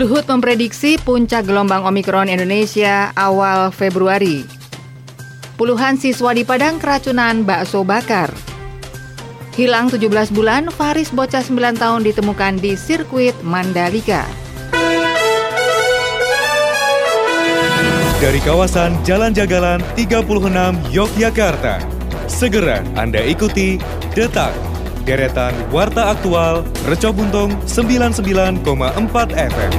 Luhut memprediksi puncak gelombang Omikron Indonesia awal Februari. Puluhan siswa di Padang keracunan bakso bakar. Hilang 17 bulan, Faris bocah 9 tahun ditemukan di sirkuit Mandalika. Dari kawasan Jalan Jagalan 36 Yogyakarta, segera Anda ikuti Detak deretan Warta Aktual Reco Buntung 99,4 FM.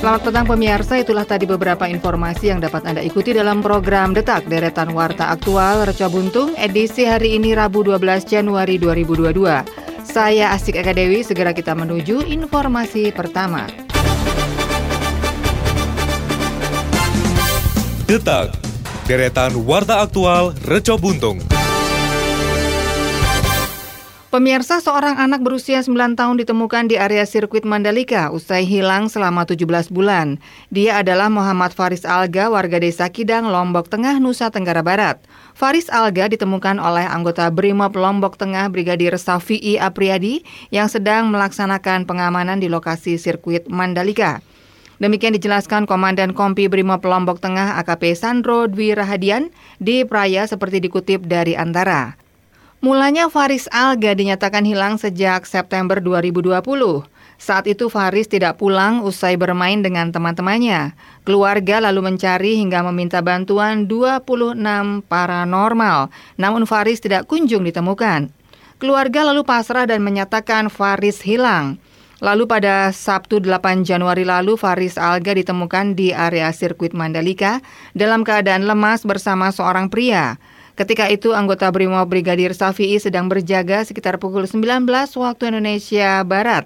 Selamat petang pemirsa, itulah tadi beberapa informasi yang dapat Anda ikuti dalam program Detak Deretan Warta Aktual Reco Buntung edisi hari ini Rabu 12 Januari 2022. Saya Asik Eka Dewi, segera kita menuju informasi pertama. Detak, deretan Warta Aktual Reco Buntung. Pemirsa, seorang anak berusia 9 tahun ditemukan di area sirkuit Mandalika usai hilang selama 17 bulan. Dia adalah Muhammad Faris Alga, warga desa Kidang, Lombok Tengah, Nusa Tenggara Barat. Faris Alga ditemukan oleh anggota BRIMOB Lombok Tengah Brigadir Safi'i Apriyadi yang sedang melaksanakan pengamanan di lokasi sirkuit Mandalika. Demikian dijelaskan Komandan Kompi Brimob Lombok Tengah AKP Sandro Dwi Rahadian di Praya seperti dikutip dari Antara. Mulanya Faris Alga dinyatakan hilang sejak September 2020. Saat itu Faris tidak pulang usai bermain dengan teman-temannya. Keluarga lalu mencari hingga meminta bantuan 26 paranormal, namun Faris tidak kunjung ditemukan. Keluarga lalu pasrah dan menyatakan Faris hilang. Lalu pada Sabtu 8 Januari lalu Faris Alga ditemukan di area sirkuit Mandalika dalam keadaan lemas bersama seorang pria. Ketika itu anggota Brimob Brigadir Safi'i sedang berjaga sekitar pukul 19 waktu Indonesia Barat.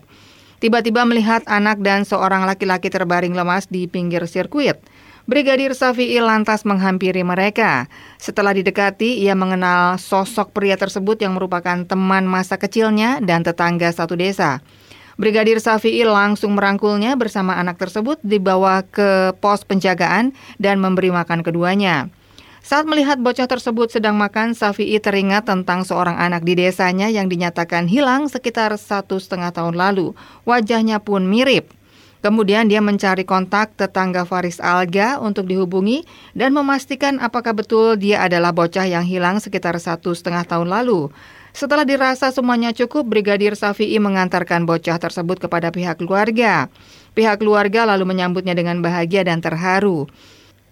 Tiba-tiba melihat anak dan seorang laki-laki terbaring lemas di pinggir sirkuit. Brigadir Safi'i lantas menghampiri mereka. Setelah didekati, ia mengenal sosok pria tersebut yang merupakan teman masa kecilnya dan tetangga satu desa. Brigadir Safi'i langsung merangkulnya bersama anak tersebut dibawa ke pos penjagaan dan memberi makan keduanya. Saat melihat bocah tersebut sedang makan, Safi'i teringat tentang seorang anak di desanya yang dinyatakan hilang sekitar satu setengah tahun lalu. Wajahnya pun mirip. Kemudian dia mencari kontak tetangga Faris Alga untuk dihubungi dan memastikan apakah betul dia adalah bocah yang hilang sekitar satu setengah tahun lalu. Setelah dirasa semuanya cukup, Brigadir Safi'i mengantarkan bocah tersebut kepada pihak keluarga. Pihak keluarga lalu menyambutnya dengan bahagia dan terharu.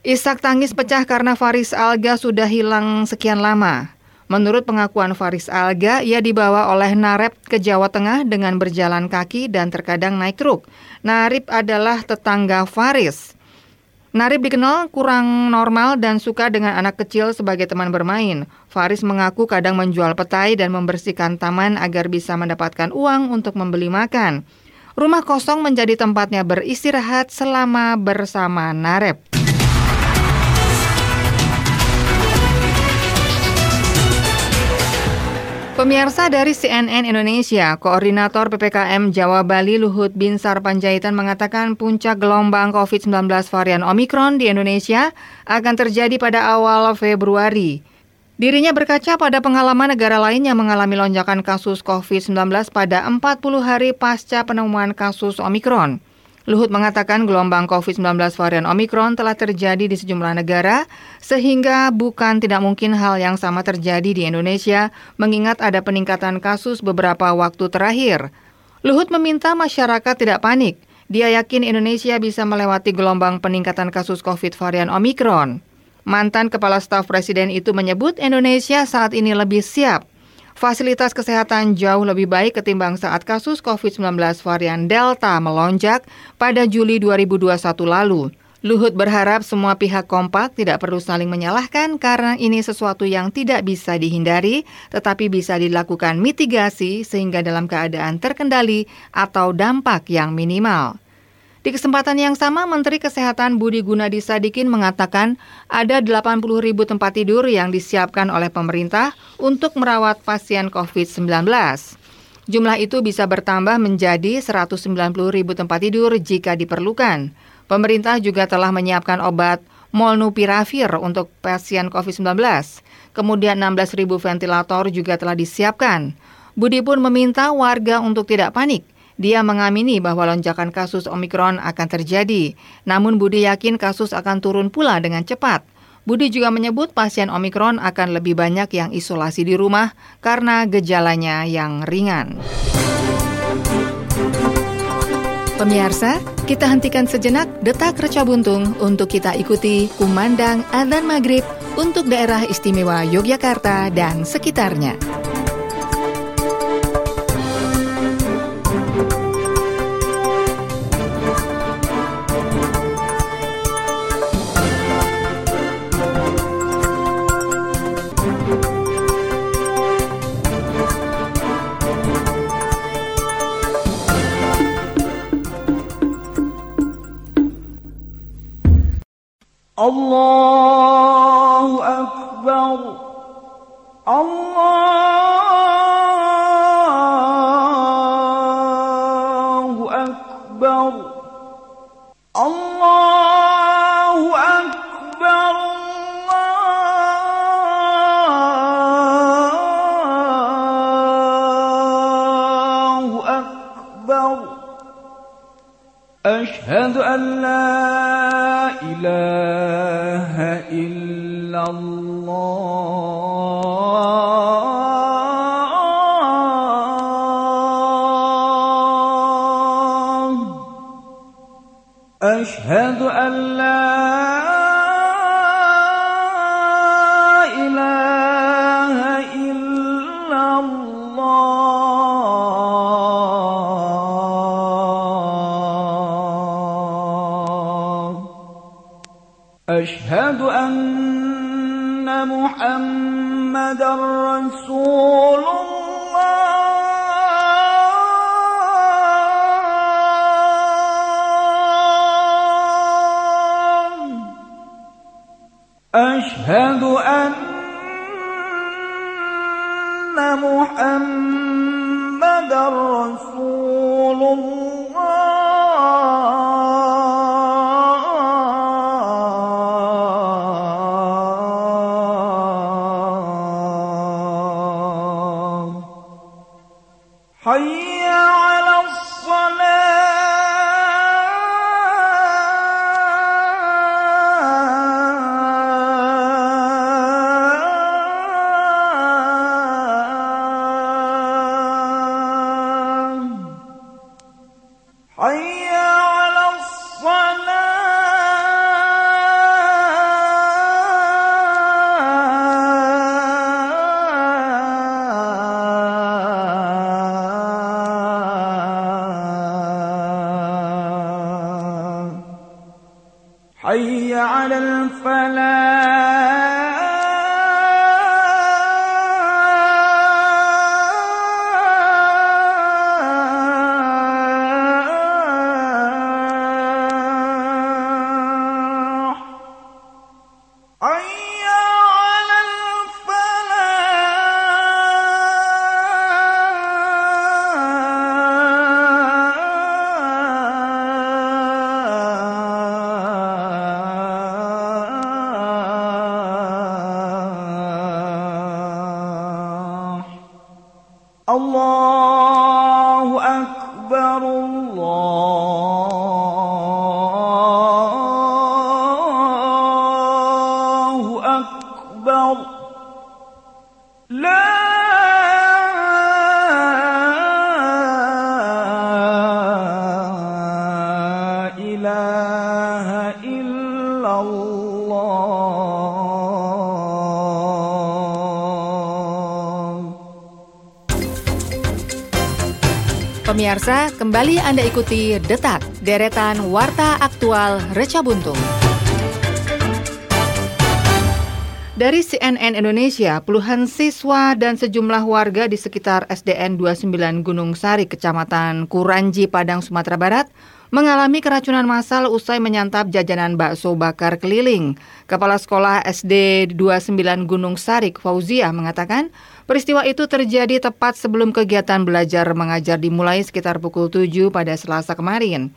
Isak tangis pecah karena Faris Alga sudah hilang sekian lama. Menurut pengakuan Faris Alga, ia dibawa oleh Narep ke Jawa Tengah dengan berjalan kaki dan terkadang naik truk. Narip adalah tetangga Faris. Narip dikenal kurang normal dan suka dengan anak kecil sebagai teman bermain. Faris mengaku kadang menjual petai dan membersihkan taman agar bisa mendapatkan uang untuk membeli makan. Rumah kosong menjadi tempatnya beristirahat selama bersama Narep. Pemirsa dari CNN Indonesia, Koordinator PPKM Jawa Bali Luhut Binsar Panjaitan mengatakan puncak gelombang COVID-19 varian Omikron di Indonesia akan terjadi pada awal Februari. Dirinya berkaca pada pengalaman negara lain yang mengalami lonjakan kasus COVID-19 pada 40 hari pasca penemuan kasus Omikron. Luhut mengatakan gelombang COVID-19 varian Omikron telah terjadi di sejumlah negara, sehingga bukan tidak mungkin hal yang sama terjadi di Indonesia, mengingat ada peningkatan kasus beberapa waktu terakhir. Luhut meminta masyarakat tidak panik. Dia yakin Indonesia bisa melewati gelombang peningkatan kasus COVID varian Omikron. Mantan Kepala Staf Presiden itu menyebut Indonesia saat ini lebih siap fasilitas kesehatan jauh lebih baik ketimbang saat kasus COVID-19 varian Delta melonjak pada Juli 2021 lalu. Luhut berharap semua pihak kompak tidak perlu saling menyalahkan karena ini sesuatu yang tidak bisa dihindari, tetapi bisa dilakukan mitigasi sehingga dalam keadaan terkendali atau dampak yang minimal. Di kesempatan yang sama, Menteri Kesehatan Budi Gunadi Sadikin mengatakan ada 80 ribu tempat tidur yang disiapkan oleh pemerintah untuk merawat pasien COVID-19. Jumlah itu bisa bertambah menjadi 190 ribu tempat tidur jika diperlukan. Pemerintah juga telah menyiapkan obat molnupiravir untuk pasien COVID-19. Kemudian 16 ribu ventilator juga telah disiapkan. Budi pun meminta warga untuk tidak panik Dia mengamini bahwa lonjakan kasus Omikron akan terjadi, namun Budi yakin kasus akan turun pula dengan cepat. Budi juga menyebut pasien Omikron akan lebih banyak yang isolasi di rumah karena gejalanya yang ringan. Pemirsa, kita hentikan sejenak detak reca buntung untuk kita ikuti kumandang adzan maghrib untuk daerah istimewa Yogyakarta dan sekitarnya. Allah الله أشهد أن محمد الله أكبر. Pemirsa, kembali Anda ikuti Detak, deretan Warta Aktual Reca Buntung. Dari CNN Indonesia, puluhan siswa dan sejumlah warga di sekitar SDN 29 Gunung Sari, Kecamatan Kuranji, Padang, Sumatera Barat, mengalami keracunan massal usai menyantap jajanan bakso bakar keliling. Kepala Sekolah SD 29 Gunung Sari, Fauzia, mengatakan peristiwa itu terjadi tepat sebelum kegiatan belajar mengajar dimulai sekitar pukul 7 pada Selasa kemarin.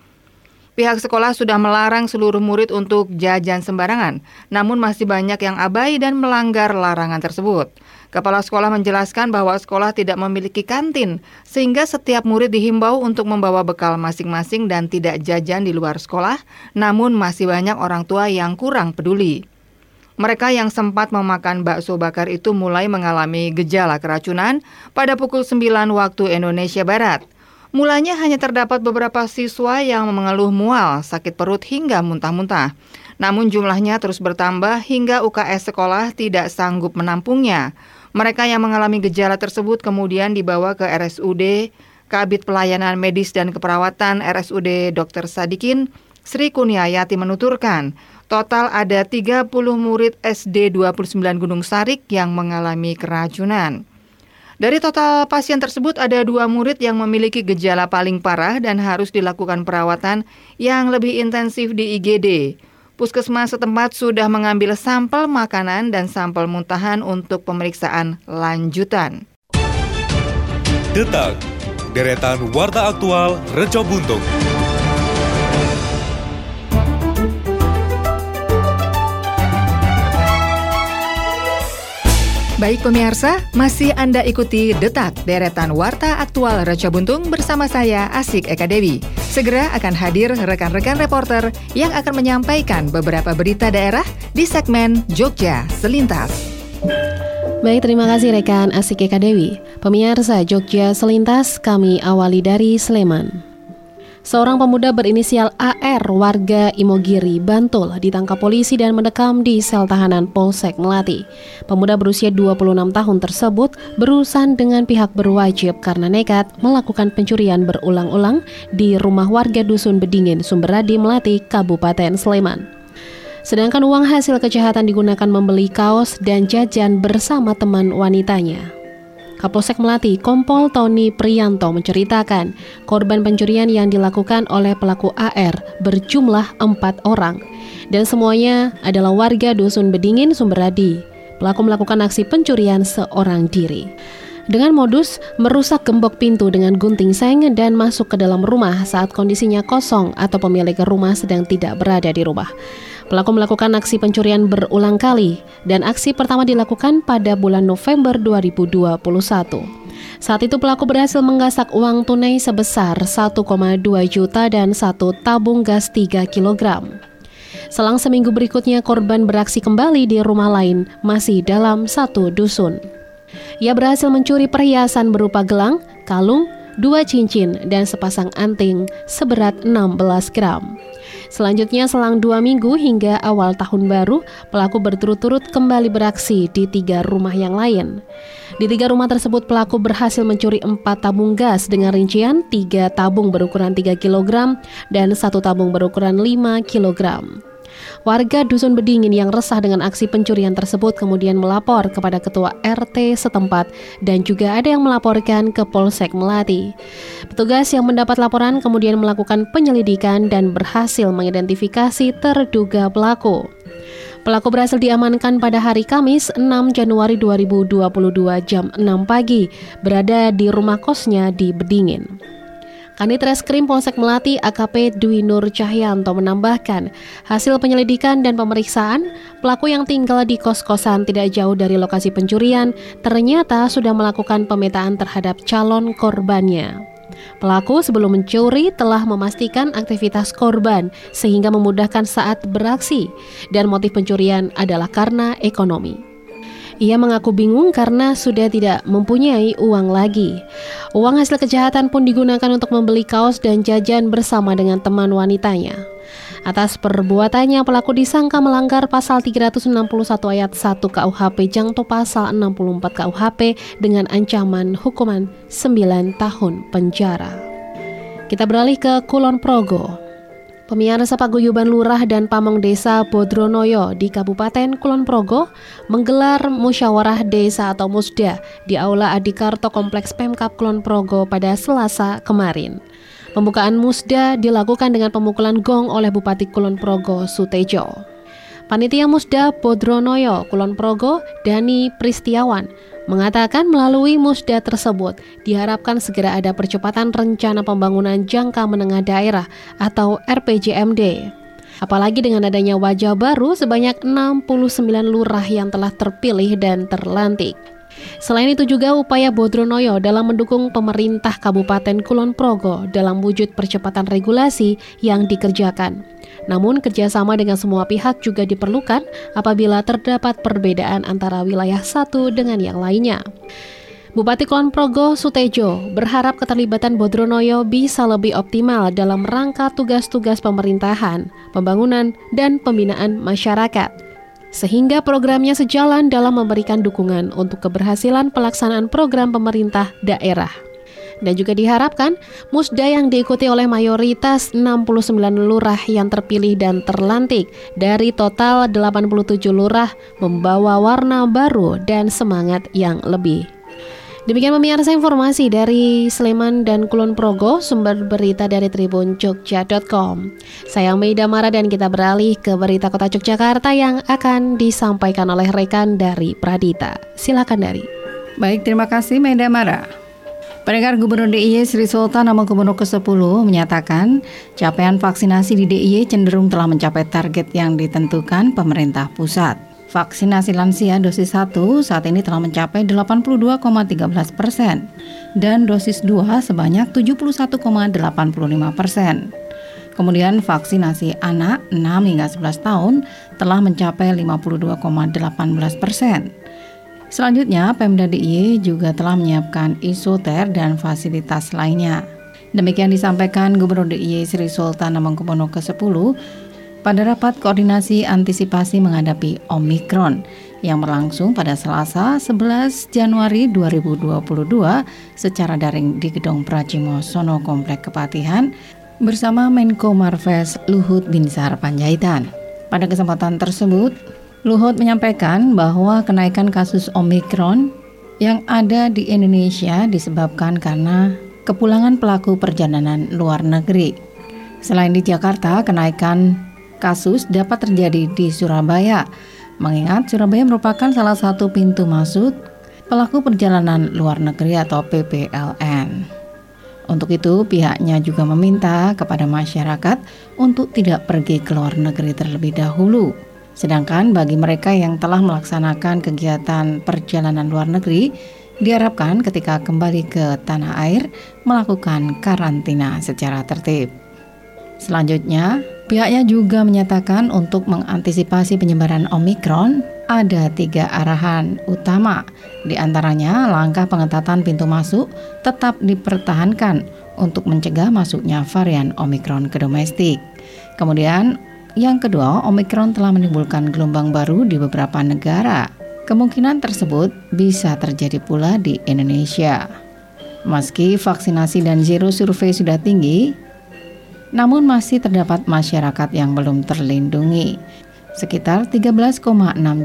Pihak sekolah sudah melarang seluruh murid untuk jajan sembarangan, namun masih banyak yang abai dan melanggar larangan tersebut. Kepala sekolah menjelaskan bahwa sekolah tidak memiliki kantin, sehingga setiap murid dihimbau untuk membawa bekal masing-masing dan tidak jajan di luar sekolah, namun masih banyak orang tua yang kurang peduli. Mereka yang sempat memakan bakso bakar itu mulai mengalami gejala keracunan pada pukul 9 waktu Indonesia Barat. Mulanya hanya terdapat beberapa siswa yang mengeluh mual, sakit perut hingga muntah-muntah. Namun jumlahnya terus bertambah hingga UKS sekolah tidak sanggup menampungnya. Mereka yang mengalami gejala tersebut kemudian dibawa ke RSUD, Kabit Pelayanan Medis dan Keperawatan RSUD Dr. Sadikin, Sri Kuniayati menuturkan, total ada 30 murid SD 29 Gunung Sarik yang mengalami keracunan. Dari total pasien tersebut ada dua murid yang memiliki gejala paling parah dan harus dilakukan perawatan yang lebih intensif di IGD. Puskesmas setempat sudah mengambil sampel makanan dan sampel muntahan untuk pemeriksaan lanjutan. Detak, deretan warta aktual Reco Buntung. Baik pemirsa, masih Anda ikuti Detak Deretan Warta Aktual Raja Buntung bersama saya Asik Eka Dewi. Segera akan hadir rekan-rekan reporter yang akan menyampaikan beberapa berita daerah di segmen Jogja Selintas. Baik, terima kasih rekan Asik Eka Dewi. Pemirsa Jogja Selintas, kami awali dari Sleman. Seorang pemuda berinisial AR warga Imogiri, Bantul ditangkap polisi dan mendekam di sel tahanan Polsek Melati. Pemuda berusia 26 tahun tersebut berurusan dengan pihak berwajib karena nekat melakukan pencurian berulang-ulang di rumah warga Dusun Bedingin, Sumberadi, Melati, Kabupaten Sleman. Sedangkan uang hasil kejahatan digunakan membeli kaos dan jajan bersama teman wanitanya. Kapolsek Melati, Kompol Tony Priyanto menceritakan korban pencurian yang dilakukan oleh pelaku AR berjumlah empat orang dan semuanya adalah warga Dusun Bedingin, Sumberadi. Pelaku melakukan aksi pencurian seorang diri dengan modus merusak gembok pintu dengan gunting seng dan masuk ke dalam rumah saat kondisinya kosong atau pemilik rumah sedang tidak berada di rumah. Pelaku melakukan aksi pencurian berulang kali dan aksi pertama dilakukan pada bulan November 2021. Saat itu pelaku berhasil menggasak uang tunai sebesar 1,2 juta dan satu tabung gas 3 kg. Selang seminggu berikutnya korban beraksi kembali di rumah lain masih dalam satu dusun. Ia berhasil mencuri perhiasan berupa gelang, kalung, dua cincin, dan sepasang anting seberat 16 gram. Selanjutnya selang dua minggu hingga awal tahun baru, pelaku berturut-turut kembali beraksi di tiga rumah yang lain. Di tiga rumah tersebut pelaku berhasil mencuri empat tabung gas dengan rincian tiga tabung berukuran 3 kg dan satu tabung berukuran 5 kg. Warga Dusun Bedingin yang resah dengan aksi pencurian tersebut kemudian melapor kepada ketua RT setempat dan juga ada yang melaporkan ke Polsek Melati. Petugas yang mendapat laporan kemudian melakukan penyelidikan dan berhasil mengidentifikasi terduga pelaku. Pelaku berhasil diamankan pada hari Kamis 6 Januari 2022 jam 6 pagi berada di rumah kosnya di Bedingin. Kanit Reskrim Polsek Melati AKP Dwi Nur Cahyanto menambahkan, hasil penyelidikan dan pemeriksaan, pelaku yang tinggal di kos-kosan tidak jauh dari lokasi pencurian ternyata sudah melakukan pemetaan terhadap calon korbannya. Pelaku sebelum mencuri telah memastikan aktivitas korban sehingga memudahkan saat beraksi dan motif pencurian adalah karena ekonomi. Ia mengaku bingung karena sudah tidak mempunyai uang lagi. Uang hasil kejahatan pun digunakan untuk membeli kaos dan jajan bersama dengan teman wanitanya. Atas perbuatannya, pelaku disangka melanggar pasal 361 ayat 1 KUHP Jangto pasal 64 KUHP dengan ancaman hukuman 9 tahun penjara. Kita beralih ke Kulon Progo. Pemirsa Paguyuban Lurah dan Pamong Desa Bodronoyo di Kabupaten Kulon Progo menggelar musyawarah desa atau musda di Aula Adikarto Kompleks Pemkap Kulon Progo pada Selasa kemarin. Pembukaan musda dilakukan dengan pemukulan gong oleh Bupati Kulon Progo Sutejo. Panitia Musda Bodronoyo Kulon Progo Dani Pristiawan mengatakan melalui musda tersebut diharapkan segera ada percepatan rencana pembangunan jangka menengah daerah atau RPJMD. Apalagi dengan adanya wajah baru sebanyak 69 lurah yang telah terpilih dan terlantik. Selain itu juga upaya Bodronoyo dalam mendukung pemerintah Kabupaten Kulon Progo dalam wujud percepatan regulasi yang dikerjakan. Namun kerjasama dengan semua pihak juga diperlukan apabila terdapat perbedaan antara wilayah satu dengan yang lainnya. Bupati Kulon Progo Sutejo berharap keterlibatan Bodronoyo bisa lebih optimal dalam rangka tugas-tugas pemerintahan, pembangunan, dan pembinaan masyarakat. Sehingga programnya sejalan dalam memberikan dukungan untuk keberhasilan pelaksanaan program pemerintah daerah dan juga diharapkan musda yang diikuti oleh mayoritas 69 lurah yang terpilih dan terlantik dari total 87 lurah membawa warna baru dan semangat yang lebih. Demikian pemirsa informasi dari Sleman dan Kulon Progo, sumber berita dari Tribun Jogja.com. Saya Meida Mara dan kita beralih ke berita kota Yogyakarta yang akan disampaikan oleh rekan dari Pradita. Silakan dari. Baik, terima kasih Meida Mara. Pendengar Gubernur DIY Sri Sultan Nama Gubernur ke-10 menyatakan capaian vaksinasi di DIY cenderung telah mencapai target yang ditentukan pemerintah pusat. Vaksinasi lansia dosis 1 saat ini telah mencapai 82,13 persen dan dosis 2 sebanyak 71,85 persen. Kemudian vaksinasi anak 6 hingga 11 tahun telah mencapai 52,18 persen Selanjutnya, Pemda DIY juga telah menyiapkan isoter dan fasilitas lainnya. Demikian disampaikan Gubernur DIY Sri Sultan Hamengkubuwono ke-10 pada rapat koordinasi antisipasi menghadapi Omikron yang berlangsung pada Selasa 11 Januari 2022 secara daring di Gedung Prajimo Sono Komplek Kepatihan bersama Menko Marves Luhut Binsar Panjaitan. Pada kesempatan tersebut, Luhut menyampaikan bahwa kenaikan kasus Omikron yang ada di Indonesia disebabkan karena kepulangan pelaku perjalanan luar negeri. Selain di Jakarta, kenaikan kasus dapat terjadi di Surabaya, mengingat Surabaya merupakan salah satu pintu masuk pelaku perjalanan luar negeri atau PPLN. Untuk itu, pihaknya juga meminta kepada masyarakat untuk tidak pergi ke luar negeri terlebih dahulu Sedangkan bagi mereka yang telah melaksanakan kegiatan perjalanan luar negeri, diharapkan ketika kembali ke tanah air melakukan karantina secara tertib. Selanjutnya, pihaknya juga menyatakan untuk mengantisipasi penyebaran Omikron ada tiga arahan utama. Di antaranya, langkah pengetatan pintu masuk tetap dipertahankan untuk mencegah masuknya varian Omikron ke domestik. Kemudian, yang kedua, Omikron telah menimbulkan gelombang baru di beberapa negara. Kemungkinan tersebut bisa terjadi pula di Indonesia. Meski vaksinasi dan zero survei sudah tinggi, namun masih terdapat masyarakat yang belum terlindungi. Sekitar 13,6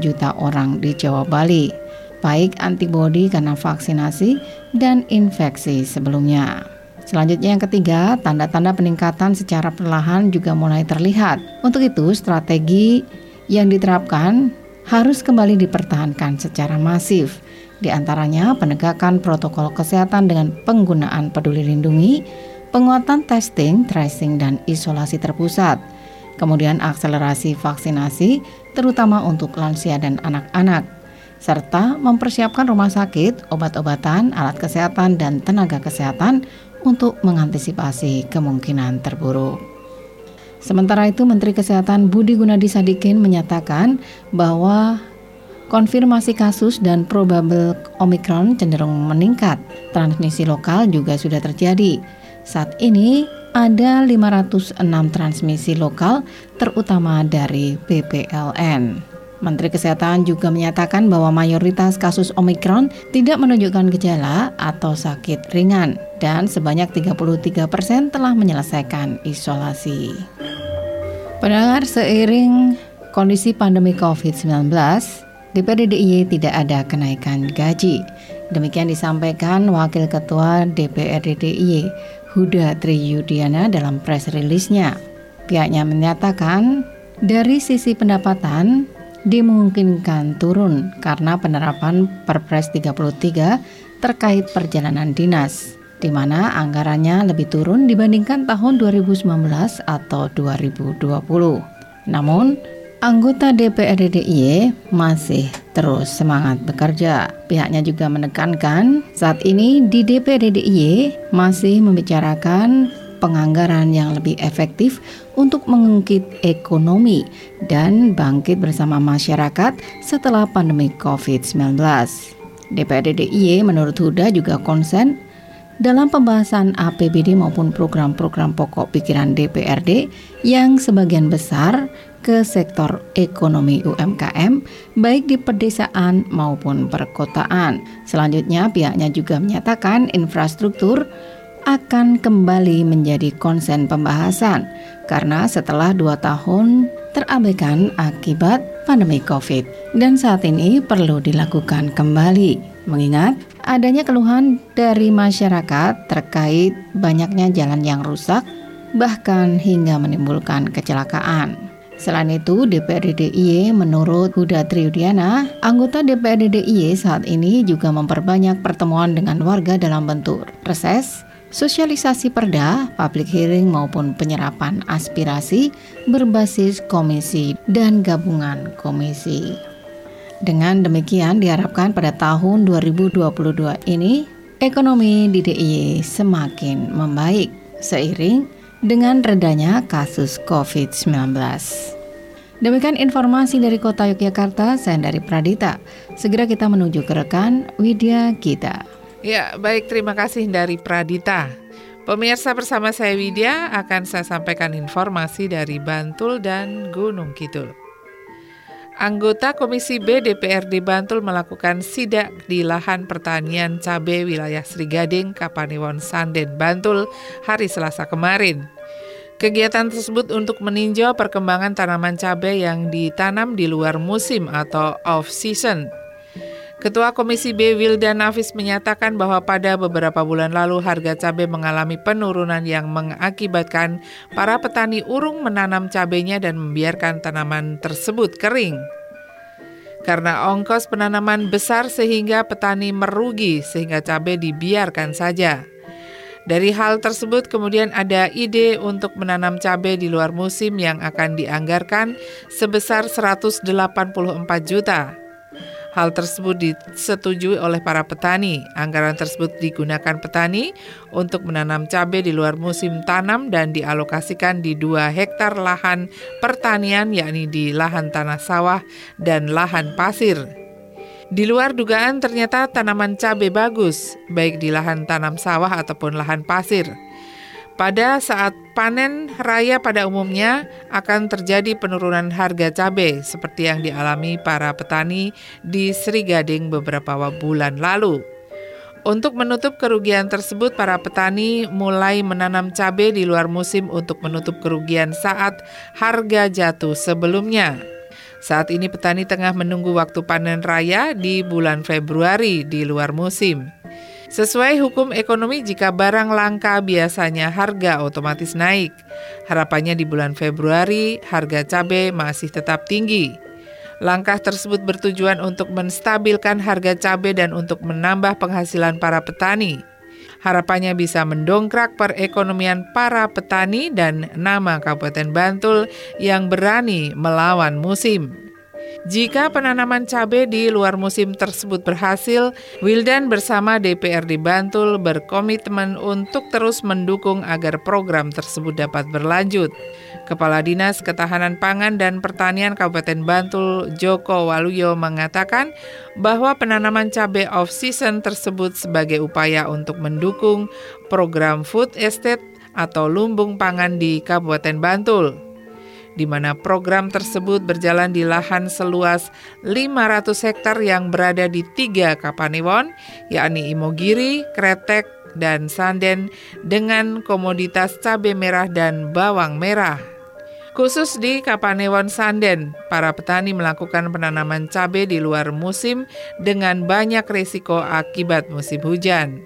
juta orang di Jawa Bali, baik antibodi karena vaksinasi dan infeksi sebelumnya. Selanjutnya yang ketiga, tanda-tanda peningkatan secara perlahan juga mulai terlihat. Untuk itu, strategi yang diterapkan harus kembali dipertahankan secara masif. Di antaranya penegakan protokol kesehatan dengan penggunaan peduli lindungi, penguatan testing, tracing, dan isolasi terpusat. Kemudian akselerasi vaksinasi, terutama untuk lansia dan anak-anak serta mempersiapkan rumah sakit, obat-obatan, alat kesehatan, dan tenaga kesehatan untuk mengantisipasi kemungkinan terburuk. Sementara itu, Menteri Kesehatan Budi Gunadi Sadikin menyatakan bahwa konfirmasi kasus dan probable Omikron cenderung meningkat. Transmisi lokal juga sudah terjadi. Saat ini ada 506 transmisi lokal terutama dari PPLN. Menteri Kesehatan juga menyatakan bahwa mayoritas kasus Omikron tidak menunjukkan gejala atau sakit ringan dan sebanyak 33 persen telah menyelesaikan isolasi. Pendengar seiring kondisi pandemi COVID-19, DPRD DIY tidak ada kenaikan gaji. Demikian disampaikan Wakil Ketua DPRD DIY Huda Triyudiana dalam press release-nya. Pihaknya menyatakan dari sisi pendapatan dimungkinkan turun karena penerapan Perpres 33 terkait perjalanan dinas di mana anggarannya lebih turun dibandingkan tahun 2019 atau 2020. Namun, anggota DPRD DIY masih terus semangat bekerja. Pihaknya juga menekankan saat ini di DPRD DIY masih membicarakan penganggaran yang lebih efektif untuk mengungkit ekonomi dan bangkit bersama masyarakat setelah pandemi COVID-19. DPRD DIY menurut Huda juga konsen dalam pembahasan APBD maupun program-program pokok pikiran DPRD yang sebagian besar ke sektor ekonomi UMKM baik di pedesaan maupun perkotaan. Selanjutnya pihaknya juga menyatakan infrastruktur akan kembali menjadi konsen pembahasan karena setelah dua tahun terabaikan akibat pandemi COVID dan saat ini perlu dilakukan kembali. Mengingat adanya keluhan dari masyarakat terkait banyaknya jalan yang rusak, bahkan hingga menimbulkan kecelakaan. Selain itu, DPRD DIY menurut Huda Triudiana, anggota DPRD DIY saat ini juga memperbanyak pertemuan dengan warga dalam bentuk reses, sosialisasi perda, public hearing maupun penyerapan aspirasi berbasis komisi dan gabungan komisi. Dengan demikian diharapkan pada tahun 2022 ini ekonomi di DIY semakin membaik seiring dengan redanya kasus COVID-19. Demikian informasi dari Kota Yogyakarta, saya dari Pradita. Segera kita menuju ke rekan Widya Gita. Ya, baik terima kasih dari Pradita. Pemirsa bersama saya Widya akan saya sampaikan informasi dari Bantul dan Gunung Kidul. Anggota Komisi B DPRD Bantul melakukan sidak di lahan pertanian cabai wilayah Srigading, Kapanewon, Sanden, Bantul hari Selasa kemarin. Kegiatan tersebut untuk meninjau perkembangan tanaman cabai yang ditanam di luar musim atau off-season Ketua Komisi B Wildan Nafis menyatakan bahwa pada beberapa bulan lalu harga cabai mengalami penurunan yang mengakibatkan para petani urung menanam cabainya dan membiarkan tanaman tersebut kering. Karena ongkos penanaman besar sehingga petani merugi sehingga cabai dibiarkan saja. Dari hal tersebut kemudian ada ide untuk menanam cabai di luar musim yang akan dianggarkan sebesar 184 juta. Hal tersebut disetujui oleh para petani. Anggaran tersebut digunakan petani untuk menanam cabai di luar musim tanam dan dialokasikan di dua hektar lahan pertanian yakni di lahan tanah sawah dan lahan pasir. Di luar dugaan ternyata tanaman cabai bagus, baik di lahan tanam sawah ataupun lahan pasir. Pada saat panen raya pada umumnya akan terjadi penurunan harga cabai seperti yang dialami para petani di Sri Gading beberapa bulan lalu. Untuk menutup kerugian tersebut, para petani mulai menanam cabai di luar musim untuk menutup kerugian saat harga jatuh sebelumnya. Saat ini petani tengah menunggu waktu panen raya di bulan Februari di luar musim. Sesuai hukum ekonomi, jika barang langka biasanya harga otomatis naik. Harapannya di bulan Februari harga cabai masih tetap tinggi. Langkah tersebut bertujuan untuk menstabilkan harga cabai dan untuk menambah penghasilan para petani. Harapannya bisa mendongkrak perekonomian para petani dan nama Kabupaten Bantul yang berani melawan musim. Jika penanaman cabai di luar musim tersebut berhasil, Wildan bersama DPRD Bantul berkomitmen untuk terus mendukung agar program tersebut dapat berlanjut. Kepala Dinas Ketahanan Pangan dan Pertanian Kabupaten Bantul, Joko Waluyo mengatakan bahwa penanaman cabai off-season tersebut sebagai upaya untuk mendukung program food estate atau lumbung pangan di Kabupaten Bantul di mana program tersebut berjalan di lahan seluas 500 hektar yang berada di tiga Kapanewon, yakni Imogiri, Kretek, dan Sanden dengan komoditas cabai merah dan bawang merah. Khusus di Kapanewon Sanden, para petani melakukan penanaman cabai di luar musim dengan banyak risiko akibat musim hujan.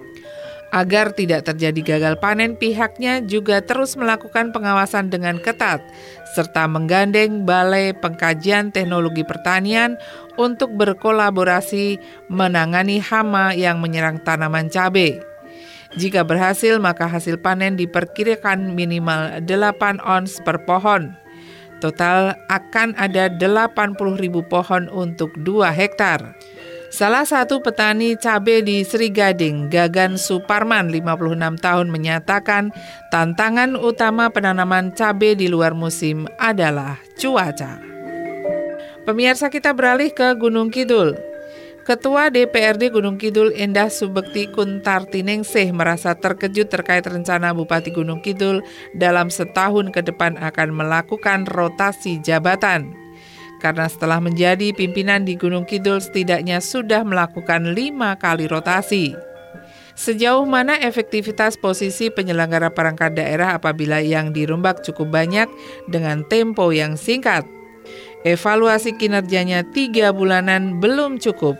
Agar tidak terjadi gagal panen, pihaknya juga terus melakukan pengawasan dengan ketat, serta menggandeng Balai Pengkajian Teknologi Pertanian untuk berkolaborasi menangani hama yang menyerang tanaman cabai. Jika berhasil, maka hasil panen diperkirakan minimal 8 ons per pohon. Total akan ada 80 ribu pohon untuk 2 hektar. Salah satu petani cabai di Sri Gading, Gagan Suparman, 56 tahun, menyatakan tantangan utama penanaman cabai di luar musim adalah cuaca. Pemirsa kita beralih ke Gunung Kidul. Ketua DPRD Gunung Kidul Endah Subekti Kuntartiningsih merasa terkejut terkait rencana Bupati Gunung Kidul dalam setahun ke depan akan melakukan rotasi jabatan karena setelah menjadi pimpinan di Gunung Kidul setidaknya sudah melakukan lima kali rotasi. Sejauh mana efektivitas posisi penyelenggara perangkat daerah apabila yang dirombak cukup banyak dengan tempo yang singkat? Evaluasi kinerjanya tiga bulanan belum cukup.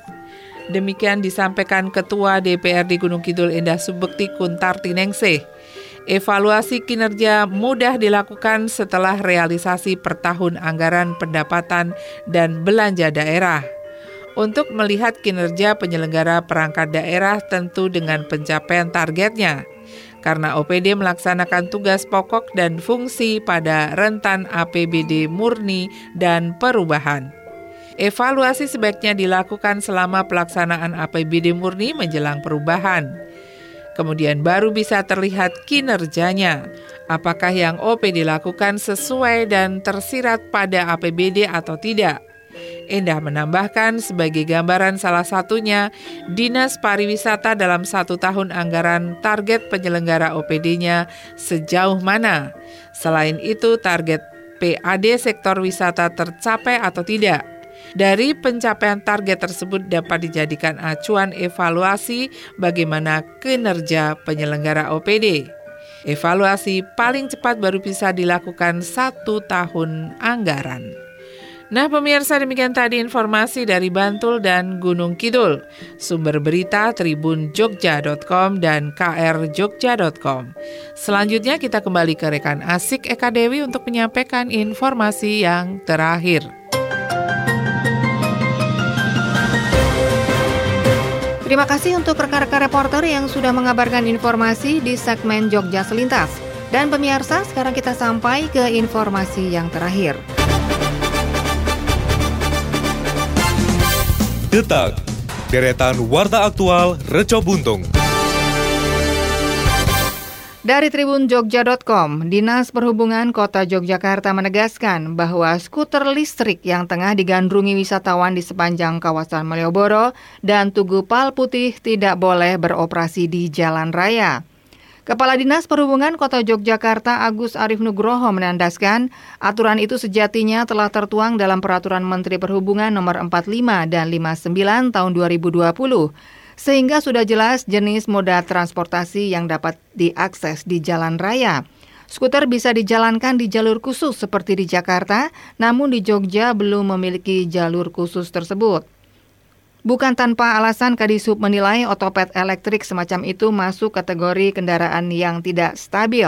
Demikian disampaikan Ketua DPRD Gunung Kidul Indah Subekti Kuntartinengsih Evaluasi kinerja mudah dilakukan setelah realisasi per tahun anggaran pendapatan dan belanja daerah. Untuk melihat kinerja penyelenggara perangkat daerah tentu dengan pencapaian targetnya, karena OPD melaksanakan tugas pokok dan fungsi pada rentan APBD murni dan perubahan. Evaluasi sebaiknya dilakukan selama pelaksanaan APBD murni menjelang perubahan kemudian baru bisa terlihat kinerjanya. Apakah yang OP dilakukan sesuai dan tersirat pada APBD atau tidak? Endah menambahkan sebagai gambaran salah satunya, Dinas Pariwisata dalam satu tahun anggaran target penyelenggara OPD-nya sejauh mana. Selain itu, target PAD sektor wisata tercapai atau tidak. Dari pencapaian target tersebut dapat dijadikan acuan evaluasi bagaimana kinerja penyelenggara OPD. Evaluasi paling cepat baru bisa dilakukan satu tahun anggaran. Nah pemirsa demikian tadi informasi dari Bantul dan Gunung Kidul. Sumber berita Tribun Jogja.com dan krjogja.com. Selanjutnya kita kembali ke rekan Asik Eka Dewi untuk menyampaikan informasi yang terakhir. Terima kasih untuk rekan-rekan reporter yang sudah mengabarkan informasi di segmen Jogja Selintas. Dan pemirsa, sekarang kita sampai ke informasi yang terakhir. Detak, deretan warta aktual Reco Buntung. Dari Tribun Jogja.com, Dinas Perhubungan Kota Yogyakarta menegaskan bahwa skuter listrik yang tengah digandrungi wisatawan di sepanjang kawasan Malioboro dan Tugu Pal Putih tidak boleh beroperasi di jalan raya. Kepala Dinas Perhubungan Kota Yogyakarta Agus Arif Nugroho menandaskan aturan itu sejatinya telah tertuang dalam Peraturan Menteri Perhubungan Nomor 45 dan 59 Tahun 2020 sehingga sudah jelas jenis moda transportasi yang dapat diakses di jalan raya. Skuter bisa dijalankan di jalur khusus seperti di Jakarta, namun di Jogja belum memiliki jalur khusus tersebut. Bukan tanpa alasan Kadisub menilai otopet elektrik semacam itu masuk kategori kendaraan yang tidak stabil.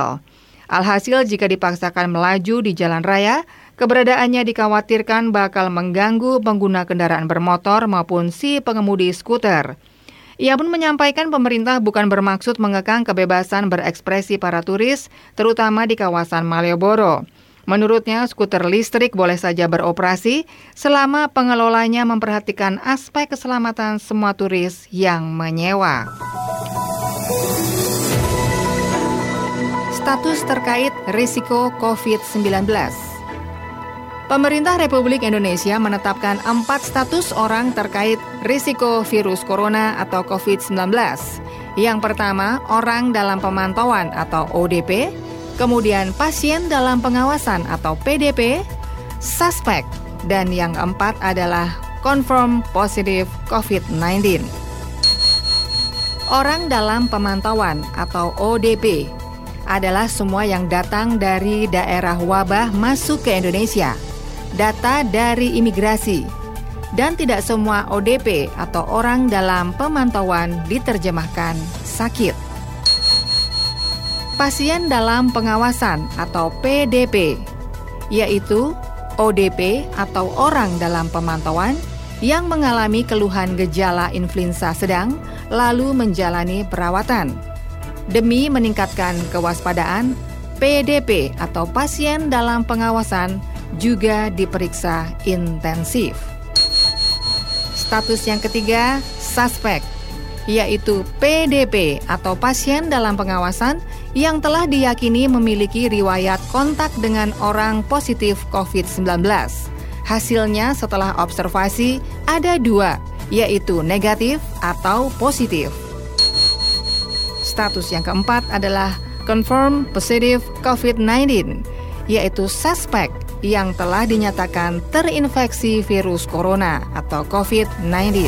Alhasil jika dipaksakan melaju di jalan raya, keberadaannya dikhawatirkan bakal mengganggu pengguna kendaraan bermotor maupun si pengemudi skuter. Ia pun menyampaikan pemerintah bukan bermaksud mengekang kebebasan berekspresi para turis, terutama di kawasan Malioboro. Menurutnya, skuter listrik boleh saja beroperasi selama pengelolanya memperhatikan aspek keselamatan semua turis yang menyewa. Status terkait risiko COVID-19 Pemerintah Republik Indonesia menetapkan empat status orang terkait risiko virus corona atau COVID-19. Yang pertama, orang dalam pemantauan atau ODP, kemudian pasien dalam pengawasan atau PDP, suspek, dan yang keempat adalah confirm positif COVID-19. Orang dalam pemantauan atau ODP adalah semua yang datang dari daerah wabah masuk ke Indonesia – data dari imigrasi, dan tidak semua ODP atau orang dalam pemantauan diterjemahkan sakit. pasien dalam pengawasan atau PDP, yaitu ODP atau orang dalam pemantauan yang mengalami keluhan gejala influenza sedang lalu menjalani perawatan. Demi meningkatkan kewaspadaan, PDP atau pasien dalam pengawasan juga diperiksa intensif. Status yang ketiga, suspek, yaitu PDP atau pasien dalam pengawasan yang telah diyakini memiliki riwayat kontak dengan orang positif COVID-19. Hasilnya setelah observasi ada dua, yaitu negatif atau positif. Status yang keempat adalah confirm positive COVID-19, yaitu suspek yang telah dinyatakan terinfeksi virus corona atau COVID-19.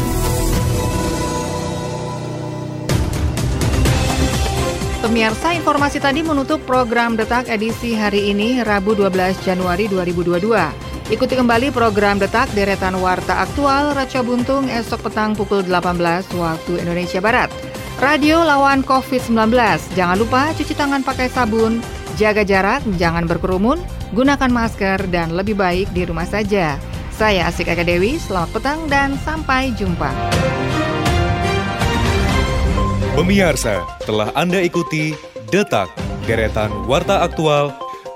Pemirsa, informasi tadi menutup program Detak edisi hari ini, Rabu 12 Januari 2022. Ikuti kembali program Detak Deretan Warta Aktual Raca Buntung esok petang pukul 18 waktu Indonesia Barat. Radio lawan COVID-19. Jangan lupa cuci tangan pakai sabun, jaga jarak, jangan berkerumun, gunakan masker, dan lebih baik di rumah saja. Saya Asik Eka Dewi, selamat petang dan sampai jumpa. Pemirsa, telah Anda ikuti Detak, Deretan Warta Aktual,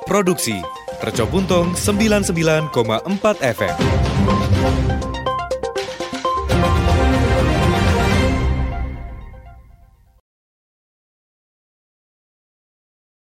Produksi Tercobuntung 99,4 FM.